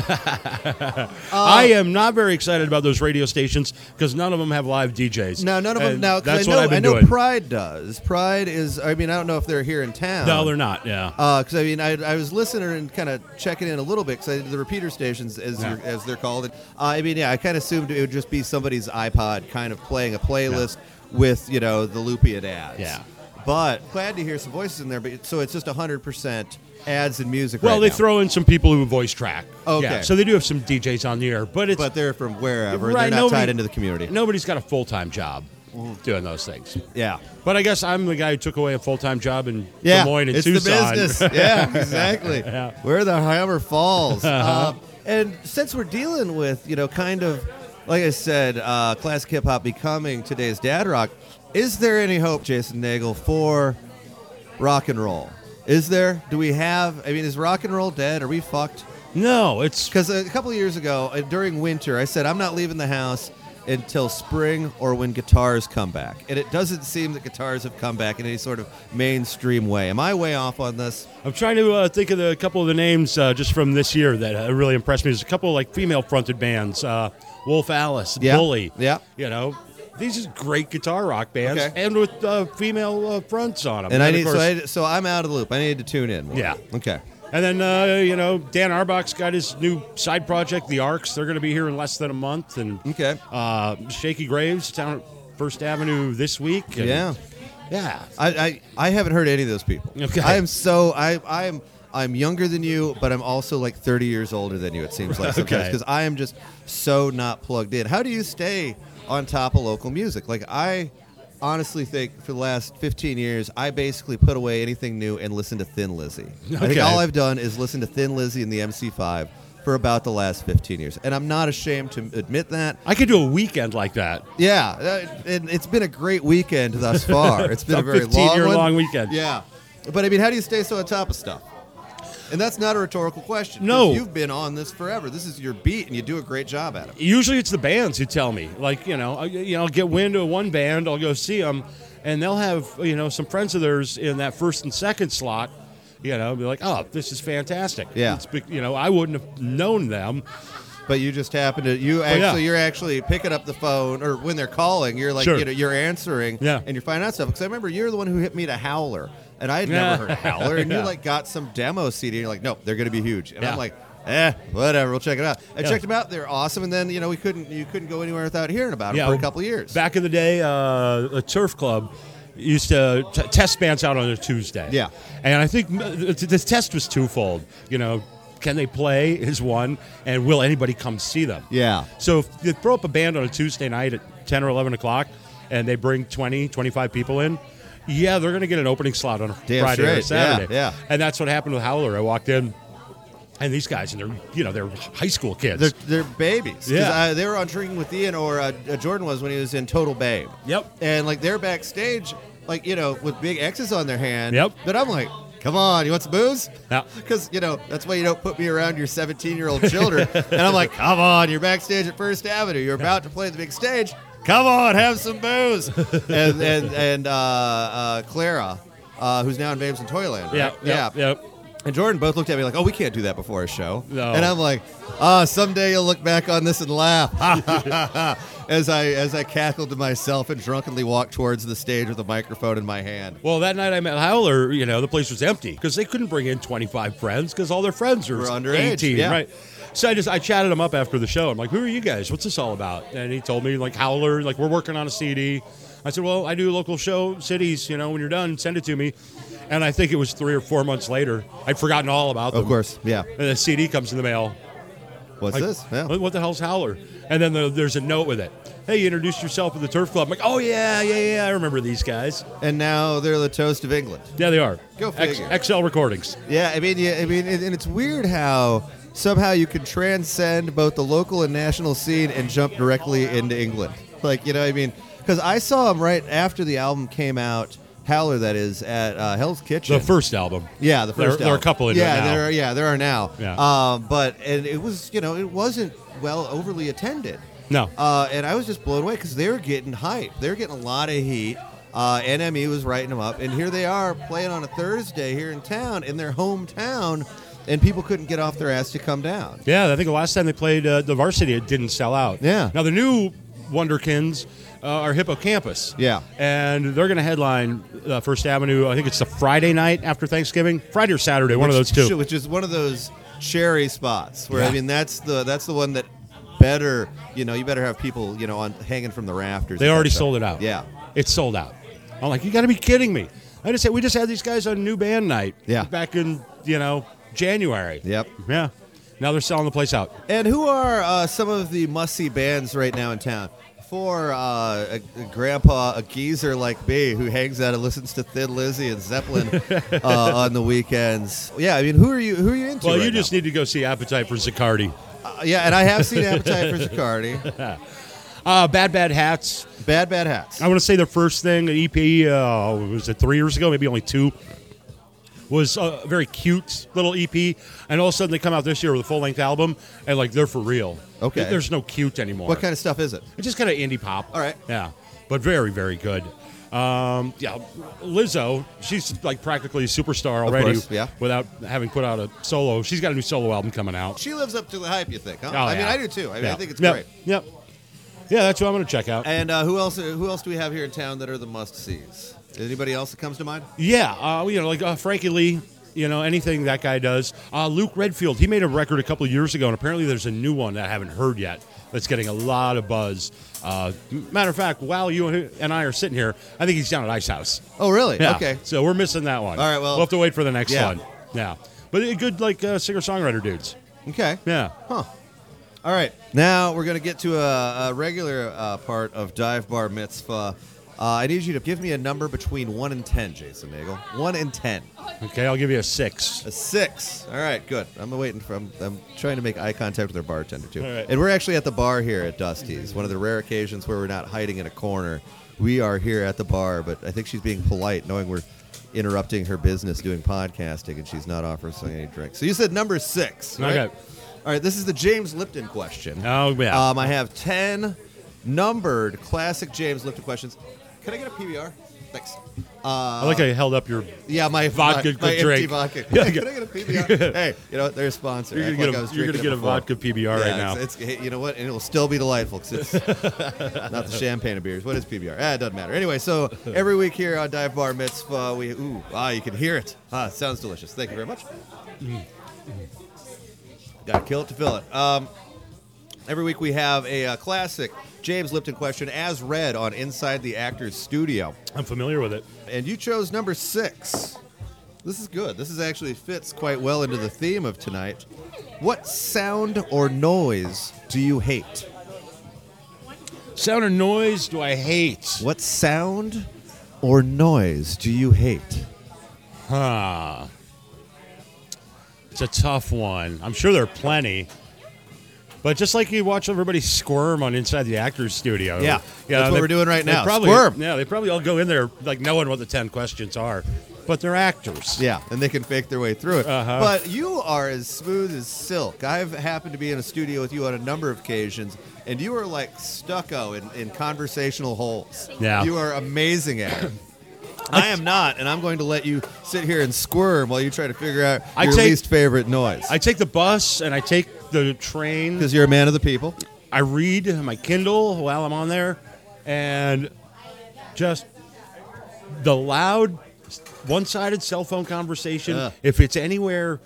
B: I am not very excited about those radio stations because none of them have live DJs.
A: No, none of them
B: And
A: now. 'cause
B: That's
A: I know,
B: what I've been
A: I know
B: doing.
A: Pride does. Pride is. I mean, I don't know if they're here in town.
B: no, they're not. Yeah.
A: Because I mean, I, I was listening and kind of checking in a little bit because the repeater stations as
B: Yeah.
A: as they're called. Uh, I mean, yeah, I kind of assumed it would just be somebody's iPod kind of playing a playlist with you know the Lupia ads.
B: Yeah.
A: But glad to hear some voices in there. But so it's just hundred percent ads and music.
B: well,
A: right
B: they
A: now.
B: throw in some people who voice track.
A: Okay.
B: Yeah, so they do have some DJs on the air, but it's
A: but they're from wherever.
B: Right,
A: they're not
B: nobody-
A: tied into the community.
B: nobody's got a full time job doing those things.
A: Yeah.
B: But I guess I'm the guy who took away a full time job in
A: Yeah,
B: Des Moines and
A: it's
B: Tucson.
A: the business. Yeah, exactly.
B: Yeah.
A: Where the hammer falls. Um, and since we're dealing with, you know, kind of, like I said, uh, classic hip hop becoming today's dad rock, is there any hope, Jason Nagel, for rock and roll? Is there? Do we have? I mean, is rock and roll dead? Are we fucked?
B: no, it's
A: Because a couple of years ago, uh, during winter, I said I'm not leaving the house until spring or when guitars come back, and it doesn't seem that guitars have come back in any sort of mainstream way. Am I way off on this?
B: I'm trying to uh, think of the, a couple of the names uh, just from this year that uh, really impressed me. There's a couple of, like female fronted bands, uh, Wolf Alice,
A: Yeah.
B: Bully.
A: Yeah.
B: You know, these are great guitar rock bands,
A: Okay.
B: and with uh, female uh, fronts on them.
A: And I
B: of
A: need so,
B: course-
A: I, so I'm out of the loop. I need to tune in. More.
B: Yeah.
A: Okay.
B: And then uh, you know Dan Auerbach's got his new side project, The Arcs. They're going to be here in less than a month, and
A: Okay.
B: uh, Shakey Graves down at First Avenue this week. and-
A: Yeah.
B: yeah.
A: I, I I haven't heard any of those people.
B: Okay.
A: I am so I I'm I'm younger than you, but I'm also like 30 years older than you. It seems like sometimes
B: Okay.
A: because I am just so not plugged in. How do you stay on top of local music? Like I honestly think for the last 15 years, I basically put away anything new and listen to Thin Lizzy. Okay. I think all I've done is listen to Thin Lizzy and the MC5 for about the last 15 years, and I'm not ashamed to admit that.
B: I could do a weekend like that.
A: Yeah, uh, and it's been a great weekend thus far. It's been a,
B: A
A: very
B: 15
A: long
B: year
A: one.
B: long weekend.
A: Yeah, but I mean, how do you stay so on top of stuff? And that's not a rhetorical question.
B: No.
A: you've been on this forever. This is your beat, and you do a great job at it.
B: Usually it's the bands who tell me. Like, you know, I, you know, I'll get wind of one band, I'll go see them, and they'll have, you know, some friends of theirs in that first and second slot, you know, be like, oh, this is fantastic.
A: Yeah.
B: It's, you know, I wouldn't have known them.
A: But you just happen to you
B: Oh, yeah.
A: actually you're actually picking up the phone, or when they're calling, you're like
B: Sure.
A: you know you're answering,
B: Yeah.
A: and you're finding out stuff. Because I remember you're the one who hit me to Howler, and I had
B: Yeah.
A: never heard of Howler, and you like got some demo CD, and you're like, nope, they're going to be huge, and
B: Yeah.
A: I'm like. Eh, whatever. We'll check it out. I
B: Yeah.
A: checked them out. They're awesome. And then you know we couldn't you couldn't go anywhere without hearing about them for a couple years.
B: Back in the day, uh, a turf club used to t- test bands out on a Tuesday.
A: Yeah.
B: And I think the the test was twofold. You know, can they play is one, and will anybody come see them?
A: yeah.
B: So if you throw up a band on a Tuesday night at 10 or 11 o'clock and they bring 20, 25 people in, yeah, they're going to get an opening slot on
A: Damn
B: Friday or
A: straight. Yeah,
B: Saturday.
A: yeah.
B: And that's what happened with Howler. I walked in, and these guys, and they're, you know, they're high school kids.
A: They're, they're babies.
B: Yeah.
A: I, they were on Drinking with Ian, or uh, uh, Jordan was when he was in Total Babe.
B: Yep.
A: And like they're backstage, like you know, with big X's on their hand.
B: Yep.
A: But I'm like, come on, you want some booze?
B: Yeah.
A: Because you know that's why you don't put me around your 17 year old children. and I'm like, come on, you're backstage at First Avenue. You're about to play the big stage. Come on, have some booze. and and and uh, uh, Clara, uh, who's now in Babes in Toyland. Right?
B: yeah, yeah.
A: And Jordan both looked at me like, "Oh, we can't do that before a show."
B: No.
A: And I'm like, "Ah, someday you'll look back on this and laugh." as I as I cackled to myself and drunkenly walked towards the stage with a microphone in my hand.
B: Well, that night I met Howler, you know, the place was empty because they couldn't bring in 25 friends because all their friends were,
A: Were underage,
B: 18,
A: yeah.
B: right? So I just I chatted him up after the show. I'm like, "Who are you guys? What's this all about?" And he told me like Howler, like we're working on a CD. I said, well, I do local show cities. You know, when you're done, send it to me. And I think it was three or four months later. I'd forgotten all about them.
A: Of course, yeah.
B: And the CD comes in the mail.
A: What's
B: Like,
A: this? Yeah.
B: What, the hell's Howler? And then the, there's a note with it. Hey, you introduced yourself at the Turf Club. I'm like, oh yeah, yeah, yeah. I remember these guys.
A: And now they're the toast of England.
B: Yeah, they are.
A: Go
B: X,
A: figure.
B: XL Recordings.
A: Yeah, I mean, yeah, I mean, and it's weird how somehow you can transcend both the local and national scene and jump directly into England. Like, you know, what I mean, because I saw them right after the album came out. Howler, that is, at uh, Hell's Kitchen.
B: The first album.
A: Yeah, the
B: There-
A: first.
B: there are a couple in
A: yeah,
B: there
A: are. Yeah, there are now.
B: Yeah.
A: Um, but and it was, you know, it wasn't well overly attended.
B: No.
A: Uh, and I was just blown away because they were getting hype. They were getting a lot of heat. Uh, NME was writing them up, and here they are playing on a Thursday here in town, in their hometown, and people couldn't get off their ass to come down.
B: Yeah, I think the last time they played uh, the varsity, it didn't sell out.
A: Yeah.
B: Now the new Wonderkins uh, are Hippocampus.
A: Yeah.
B: And they're going to headline uh, First Avenue. I think it's the Friday night after Thanksgiving, Friday or Saturday, one of those two.
A: Which is one of those cherry spots where I mean that's the that's the one that better you know you better have people you know on hanging from the rafters.
B: They already sold it out.
A: Yeah.
B: It's sold out. I'm like, you got to be kidding me. I just said we just had these guys on new band night.
A: Yeah.
B: Back in you know January.
A: Yep.
B: Yeah. Now they're selling the place out.
A: And who are uh, some of the must see bands right now in town? For uh, a, a grandpa, a geezer like me who hangs out and listens to Thin Lizzy and Zeppelin uh, on the weekends. Yeah, I mean, who are you? Who are you into?
B: Well,
A: right
B: you just
A: now?
B: need to go see Appetite for Zaccardi.
A: Uh, yeah, and I have seen Appetite for Zaccardi.
B: Uh, Bad Bad Hats.
A: Bad Bad Hats.
B: I want to say their first thing, an EP, uh, was it three years ago, maybe only two, was a very cute little EP. And all of a sudden they come out this year with a full length album, and like they're for real.
A: Okay.
B: There's no cute anymore.
A: What kind of stuff is it?
B: It's just kind of indie pop.
A: All right.
B: Yeah. But very, very good. Um, yeah, Lizzo, she's like practically a superstar
A: Of
B: already
A: course, yeah.
B: without having put out a solo. She's got a new solo album coming out.
A: She lives up to the hype, you think? Huh?
B: Oh,
A: I mean,
B: yeah.
A: I do too. I mean, I
B: Yeah.
A: think it's
B: Yep.
A: great.
B: Yep. Yeah, that's what I'm going to check out.
A: And uh, who else? Who else do we have here in town that are the must sees? Anybody else that comes to mind?
B: Yeah, uh, you know, like uh, Frankie Lee, you know, anything that guy does. Uh, Luke Redfield, he made a record a couple of years ago, and apparently there's a new one that I haven't heard yet that's getting a lot of buzz. Uh, matter of fact, while you and I are sitting here, I think he's down at Ice House.
A: Oh, really?
B: Yeah.
A: Okay.
B: So we're missing that one.
A: All right, well-
B: we'll have to wait for the next
A: Yeah.
B: one. Yeah. But uh, good, like uh, singer songwriter dudes.
A: Okay.
B: Yeah.
A: Huh. All right. Now we're going to get to a, a regular uh, part of Dive Bar Mitzvah. Uh, I need you to give me a number between 1 and 10, Jason Nagel. 1 and 10.
B: Okay, I'll give you a six.
A: A 6. All right, good. I'm waiting for, I'm, I'm trying to make eye contact with our bartender, too.
B: All right.
A: And we're actually at the bar here at Dusty's, one of the rare occasions where we're not hiding in a corner. We are here at the bar, but I think she's being polite, knowing we're interrupting her business doing podcasting, and she's not offering us any drinks. So you said number 6. Right?
B: Okay.
A: All right, this is the James Lipton question.
B: Oh, yeah.
A: Um, I have 10 numbered classic James Lipton questions. Can I get a PBR? Thanks.
B: I like how you held up your.
A: Yeah, my
B: Vodka
A: my, my empty vodka.
B: Yeah,
A: Can I get a PBR? hey, you know what? They're a sponsor.
B: You're gonna
A: like
B: get
A: I
B: a, you're gonna get a vodka PBR
A: Yeah,
B: right now.
A: It's, hey, you know what? And it will still be delightful 'cause it's not the champagne of beers. What is PBR? Ah, it doesn't matter. Anyway, so every week here on Dive Bar Mitzvah, we ooh ah, you can hear it. Ah, it sounds delicious. Thank you very much. Got to kill it to fill it. Um, every week we have a uh, classic James Lipton question as read on Inside the Actors Studio,
B: I'm familiar with it.
A: and you chose number six. This is good. This is actually fits quite well into the theme of tonight. What sound or noise do you hate?
B: Sound or noise do I hate?
A: What sound or noise do you hate?
B: Huh. It's a tough one. I'm sure there are plenty. But just like you watch everybody squirm on Inside the Actors Studio.
A: Yeah,
B: you
A: that's what
B: they-
A: we're doing right now.
B: Probably,
A: Squirm.
B: Yeah, they probably all go in there like knowing what the 10 questions are. But they're actors.
A: Yeah, and they can fake their way through it.
B: Uh-huh.
A: But you are as smooth as silk. I've happened to be in a studio with you on a number of occasions, and you are like stucco in, in conversational holes.
B: Yeah.
A: You are amazing at it. I am not, and I'm going to let you sit here and squirm while you try to figure out your
B: take-
A: least favorite noise.
B: I take the bus and I take the train.
A: Because you're a man of the people.
B: I read my Kindle while I'm on there, and just the loud, one-sided cell phone conversation.
A: Ugh.
B: If it's anywhere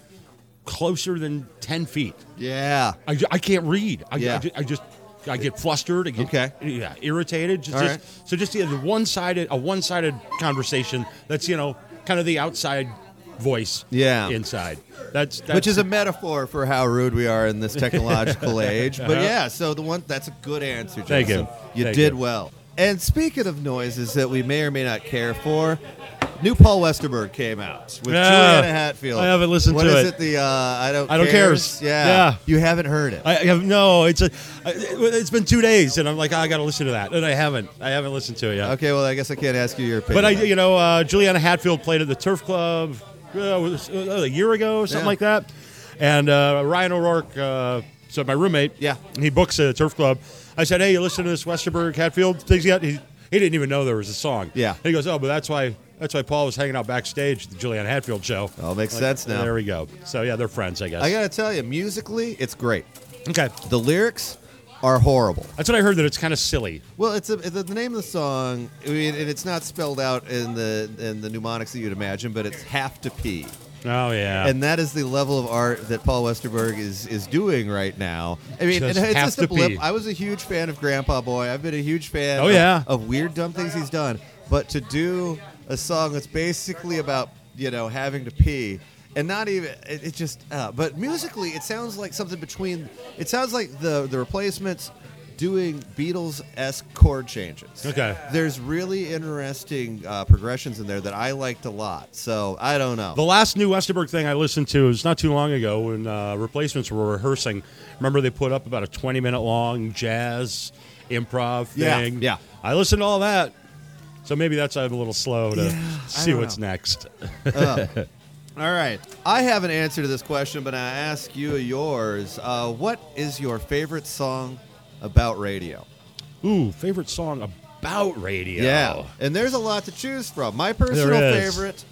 B: closer than ten feet,
A: Yeah.
B: I, I can't read. I,
A: Yeah.
B: I, ju- I just I get flustered. I get,
A: Okay.
B: Yeah, irritated. Just, just-
A: right.
B: So just yeah, the one-sided, a one-sided conversation. That's you know kind of the outside voice.
A: Yeah.
B: Inside. That's, that's
A: Which is a metaphor for how rude we are in this technological age. But
B: Uh-huh.
A: yeah, so the one that's a good answer, Jason.
B: Thank you.
A: You
B: Thank
A: did
B: you.
A: well. And speaking of noises that we may or may not care for, new Paul Westerberg came out with
B: Yeah.
A: Juliana Hatfield.
B: I haven't listened
A: What
B: to it.
A: What is
B: it?
A: The uh, I don't
B: I don't
A: cares?
B: cares.
A: Yeah.
B: Yeah.
A: You haven't heard it.
B: I have no. It's a. It's been two days, and I'm like, I got to listen to that, and I haven't. I haven't listened to it yet.
A: okay, well I guess I can't ask you your opinion.
B: But I, you know, uh, Juliana Hatfield played at the Turf Club uh, uh, a year ago, or something
A: Yeah.
B: like that. And uh, Ryan O'Rourke, uh, so my roommate,
A: Yeah.
B: he books a Turf Club. I said, "Hey, you listen to this Westerberg Hatfield things yet?" He, he didn't even know there was a song.
A: Yeah.
B: And he goes, "Oh, but that's why that's why Paul was hanging out backstage at the Juliana Hatfield show."
A: All makes sense now.
B: There we go. So yeah, they're friends, I guess.
A: I gotta tell you, musically, it's great.
B: okay,
A: The lyrics are horrible.
B: that's what I heard. That it's kind of silly.
A: Well, it's a, the, the name of the song. I mean, and it's not spelled out in the in the mnemonics that you'd imagine, but it's "have to pee,"
B: Oh yeah.
A: and that is the level of art that Paul Westerberg is is doing right now. I mean,
B: Just
A: it's just a blip.
B: pee.
A: I was a huge fan of Grandpaboy. I've been a huge fan.
B: Oh,
A: of,
B: yeah.
A: of weird dumb things he's done, but to do a song that's basically about you know having to pee. And not even it, it just, uh, but musically, it sounds like something between. It sounds like the the replacements doing Beatles esque chord changes.
B: Okay.
A: There's really interesting uh, progressions in there that I liked a lot. So I don't know.
B: The last new Westerberg thing I listened to was not too long ago when uh, replacements were rehearsing. Remember they put up about a 20 minute long jazz improv thing?
A: yeah.
B: I listened to all that. So maybe that's I'm a little slow to see what's
A: know.
B: next.
A: All right. I have an answer to this question, but I ask you yours. Uh, what is your favorite song about radio?
B: Ooh, favorite song about radio.
A: Yeah. And there's a lot to choose from. My personal
B: is.
A: favorite,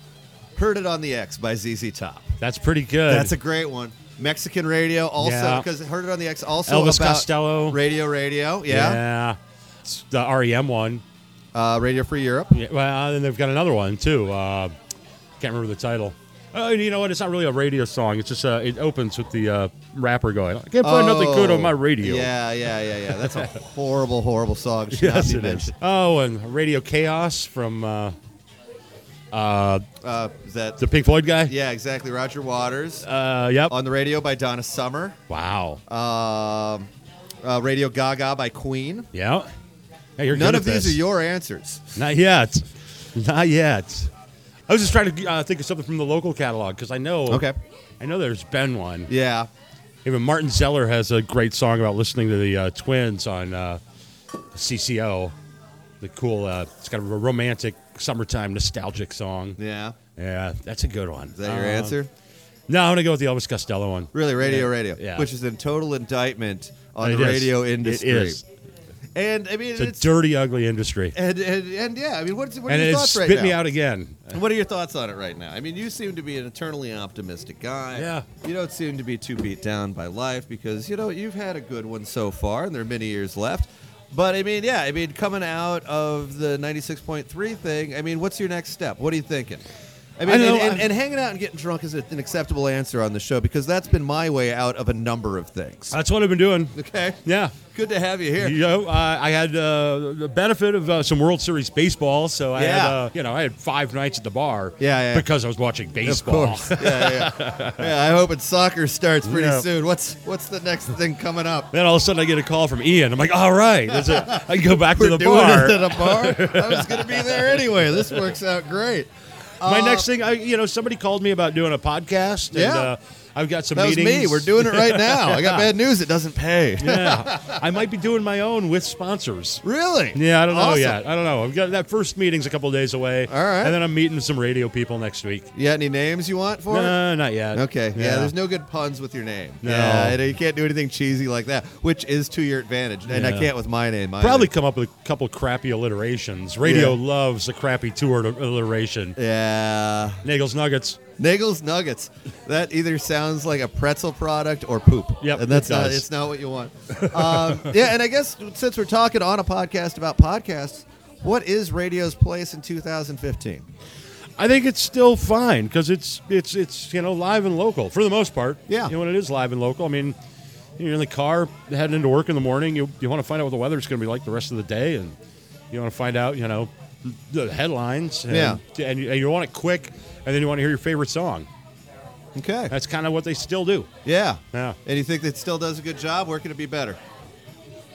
A: Heard It on the X by ZZ Top.
B: That's pretty good.
A: That's a great one. Mexican radio also
B: Yeah.
A: because Heard It on the X also
B: Elvis
A: about
B: Costello.
A: Radio Radio, yeah.
B: Yeah. It's the REM one.
A: Uh, radio Free Europe.
B: Yeah, well, and they've got another one too. Uh, can't remember the title. Oh, you know what? It's not really a radio song. It's just uh, it opens with the uh, rapper going, "I can't find nothing good on my radio."
A: Oh, Yeah, yeah, yeah, yeah. That's a horrible, horrible song. Should not
B: Yes,
A: be
B: it is. Oh, and Radio K.A.O.S. from uh,
A: Uh, is that
B: the Pink Floyd guy.
A: Yeah, exactly. Roger Waters
B: Uh, yep.
A: on the radio by Donna Summer.
B: Wow.
A: Um, uh, radio Gaga by Queen.
B: Yeah. Hey, you're
A: None
B: good
A: of
B: at
A: these
B: this.
A: are your answers.
B: Not yet. Not yet. I was just trying to uh, think of something from the local catalog because I know.
A: Okay.
B: I know there's been one.
A: Yeah.
B: Even Martin Zellar has a great song about listening to the uh, Twins on uh, CCO. The cool. Uh, it's got a romantic summertime nostalgic song.
A: Yeah.
B: Yeah, that's a good one.
A: Is that your
B: Uh,
A: answer?
B: No, I'm gonna go with the Elvis Costello one.
A: Really, radio,
B: Yeah.
A: radio,
B: Yeah.
A: which is in total indictment on
B: It
A: the
B: is.
A: radio
B: It
A: industry.
B: is.
A: And I mean,
B: It's a dirty, ugly industry.
A: and, and and yeah, I mean, what's what are
B: and
A: your thoughts
B: spit
A: right
B: me out again.
A: What are your thoughts on it right now? I mean, you seem to be an eternally optimistic guy.
B: Yeah.
A: You don't seem to be too beat down by life because, you know, you've had a good one so far and there are many years left. But I mean, yeah, I mean, coming out of the 96.3 thing, I mean, what's your next step? What are you thinking? I mean,
B: I know,
A: and, and, and hanging out and getting drunk is an acceptable answer on the show because that's been my way out of a number of things.
B: That's what I've been doing.
A: Okay.
B: Yeah.
A: Good to have you here.
B: You know, uh, I had uh, the benefit of uh, some World Series baseball, so I had, uh, you know, I had five nights at the bar.
A: Yeah, yeah.
B: because I was watching
A: Of
B: baseball.
A: course. yeah, yeah. yeah, I hope it soccer starts pretty
B: Yeah.
A: soon. What's what's the next thing coming up?
B: Then all of a sudden I get a call from Ian. I'm like, all right, there's a, I can go back to the bar.
A: it at a bar. I was going to be there anyway. This works out great.
B: My
A: Uh,
B: next thing, I, you know, somebody called me about doing a podcast. And,
A: Yeah.
B: uh, I've got some
A: That
B: meetings.
A: me. We're doing it right now. I got bad news. It doesn't pay.
B: yeah, I might be doing my own with sponsors.
A: Really?
B: Yeah, I don't know
A: Awesome.
B: yet. I don't know. I've got that first meeting's a couple days away.
A: All right.
B: and then I'm meeting some radio people next week.
A: You got any names you want for it?
B: No, not yet.
A: Okay. Yeah. There's no good puns with your name.
B: No.
A: Yeah. you can't do anything cheesy like that, which is to your advantage. And I can't with my name. either.
B: Probably come up with a couple crappy alliterations. Radio
A: Yeah.
B: loves a crappy two-word alliteration.
A: Yeah.
B: Nagels Nuggets.
A: Nagel's Nuggets. That either sounds like a pretzel product or poop.
B: Yep,
A: and that's
B: it
A: not.
B: does.
A: It's not what you want. um, yeah, and I guess since we're talking on a podcast about podcasts, what is radio's place in 2015?
B: I think it's still fine because it's it's it's you know live and local for the most part.
A: Yeah.
B: You know when it is live and local. I mean, You're in the car heading into work in the morning. You, you want to find out what the weather's going to be like the rest of the day, and you want to find out, you know, the headlines. And,
A: Yeah.
B: And you, and you want it quick, and then you want to hear your favorite song.
A: Okay.
B: That's kind of what they still do.
A: Yeah.
B: Yeah.
A: And you think that still does a good job? Where can it be better?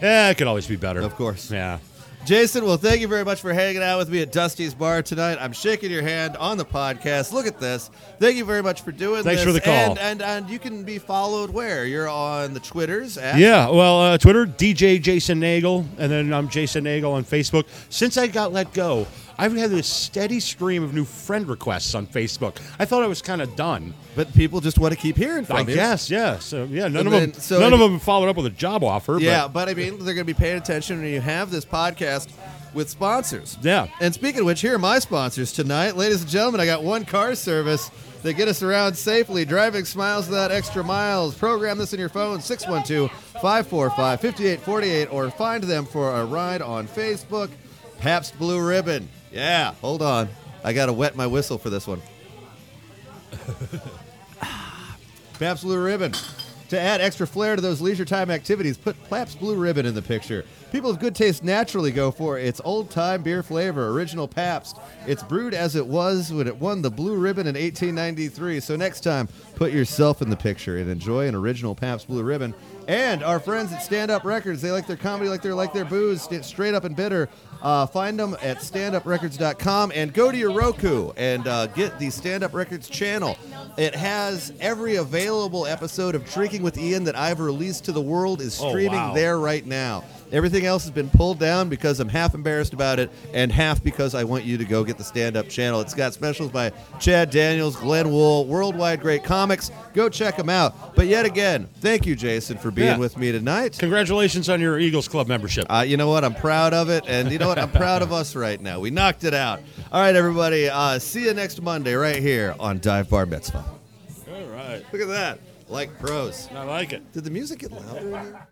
B: Yeah, it could always be better.
A: Of course.
B: Yeah.
A: Jason, well, thank you very much for hanging out with me at Dusty's Bar tonight. I'm shaking your hand on the podcast. Look at this. Thank you very much for doing
B: Thanks
A: this.
B: for the call.
A: And, and and you can be followed where? You're on the Twitters at
B: Yeah, well, uh, Twitter, DJ Jason Nagel, and then I'm Jason Nagel on Facebook. Since I got let go, I've had this steady stream of new friend requests on Facebook. I thought I was kind of done.
A: But people just want to keep hearing from
B: I
A: you.
B: guess, yeah. So yeah, none
A: And
B: of
A: then-
B: them,
A: so
B: none
A: if-
B: of them followed up with a job offer.
A: Yeah, but I mean, they're going to be paying attention when you have this podcast with sponsors.
B: yeah.
A: And speaking of which, here are my sponsors tonight. Ladies and gentlemen, I got one car service that get us around safely, driving smiles without extra miles. Program this in your phone, 612 545 5848, or find them for a ride on Facebook. Pabst Blue Ribbon. Yeah, hold on. I got to wet my whistle for this one. Pabst Blue Ribbon. To add extra flair to those leisure time activities, put Pabst Blue Ribbon in the picture. People of good taste naturally go for its old time beer flavor, original Pabst. It's brewed as it was when it won the Blue Ribbon in 1893. So next time, put yourself in the picture and enjoy an original Pabst Blue Ribbon. And our friends at Stand Up Records, they like their comedy like they like their booze, straight up and bitter. Uh, find them at standuprecords.com and go to your Roku and uh, get the Stand Up Records channel. It has every available episode of Drinking with Ian that I've released to the world is
B: Oh,
A: streaming
B: wow.
A: there right now. Everything else has been pulled down because I'm half embarrassed about it and half because I want you to go get the stand up channel. It's got specials by Chad Daniels, Glenn Wool, Worldwide Great Comics. Go check them out. But yet again, thank you, Jason, for being
B: Yeah.
A: with me tonight.
B: Congratulations on your Eagles Club membership.
A: Uh, you know what? I'm proud of it, and you know what? I'm proud of us right now. We knocked it out. All right, everybody. Uh, see you next Monday right here on Dive Bar Mitzvah.
B: All right.
A: Look at that. Like pros.
B: I like it.
A: Did the music get louder?